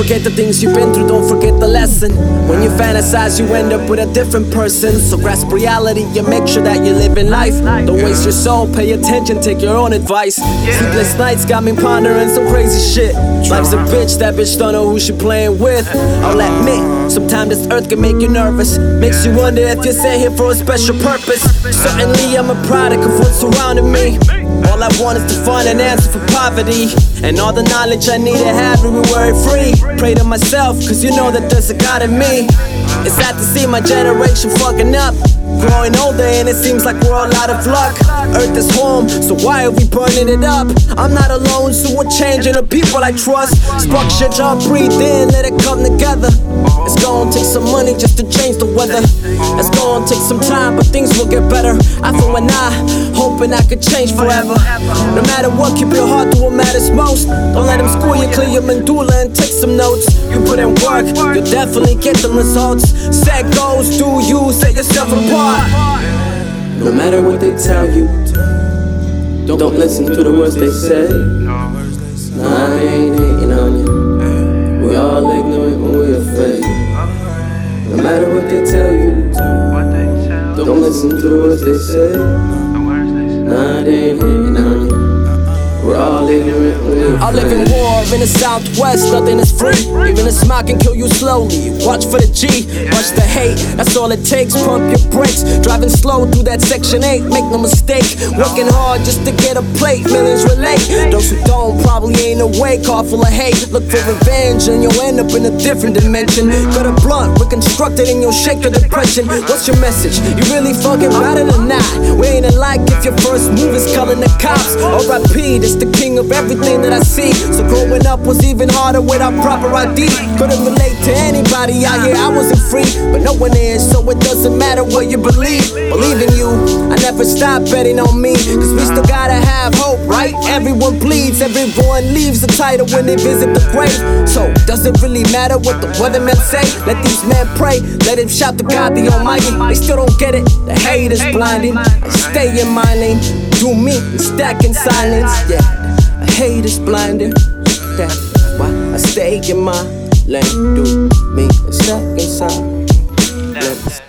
forget the things you've been through, don't forget the lesson. When you fantasize, you end up with a different person. So grasp reality and make sure that you're living life. Don't waste your soul, pay attention, take your own advice. Sleepless nights got me pondering some crazy shit. Life's a bitch, that bitch don't know who she playing with. I'll admit, sometimes this earth can make you nervous. Makes you wonder if you're sent here for a special purpose. Certainly, I'm a product of what's surrounding me. All I want is to find an answer for poverty. And all the knowledge I need to have to be worry free. Pray to myself, cause you know that there's a God in me. It's sad to see my generation fucking up. Growing older and it seems like we're all out of luck. Earth is home, so why are we burning it up? I'm not alone, so we're changing the people I trust. Structure, job, breathe in, let it come together. It's gonna take some money just to change the weather. It's gonna take some time, but things will get better. I feel when I, hoping I could change forever. No matter what, keep your heart to what matters most. Don't let them school you, clear your medulla and take some notes. You put in work, you'll definitely get the results. Set goals, do you, set yourself apart. No matter what they tell you, don't listen to the words they say. I ain't hating on you. We all ignorant when we afraid. No matter what they tell you, don't listen to the words they say. They ain't I live in war in the southwest, nothing is free. Even a smile can kill you slowly. Watch for the G, watch the hate, that's all it takes. Pump your brakes, driving slow through that section 8, make no mistake. Working hard just to get a plate, millions relate. Those who don't probably ain't awake, car full of hate. Look for revenge and you'll end up in a different dimension. Got a blunt, reconstructed and you'll shake the depression. What's your message? You really fucking about it or not? We ain't alike if your first move is calling the cops. RIP, this the king of everything that I see. So growing up was even harder without proper ID. Couldn't relate to anybody out here, I wasn't free. But no one is, so it doesn't matter what you believe. Believe in you, I never stop betting on me. Cause we still gotta have hope, right? Everyone bleeds, everyone leaves the title when they visit the grave. So, does it really matter what the weathermen say? Let these men pray, let him shout to God the Almighty. They still don't get it, the hate is blinding. I stay in my lane, do me, stack in silence. Yeah, hate is blinding. That's why I stay in my lane. Do me a second sign. Let's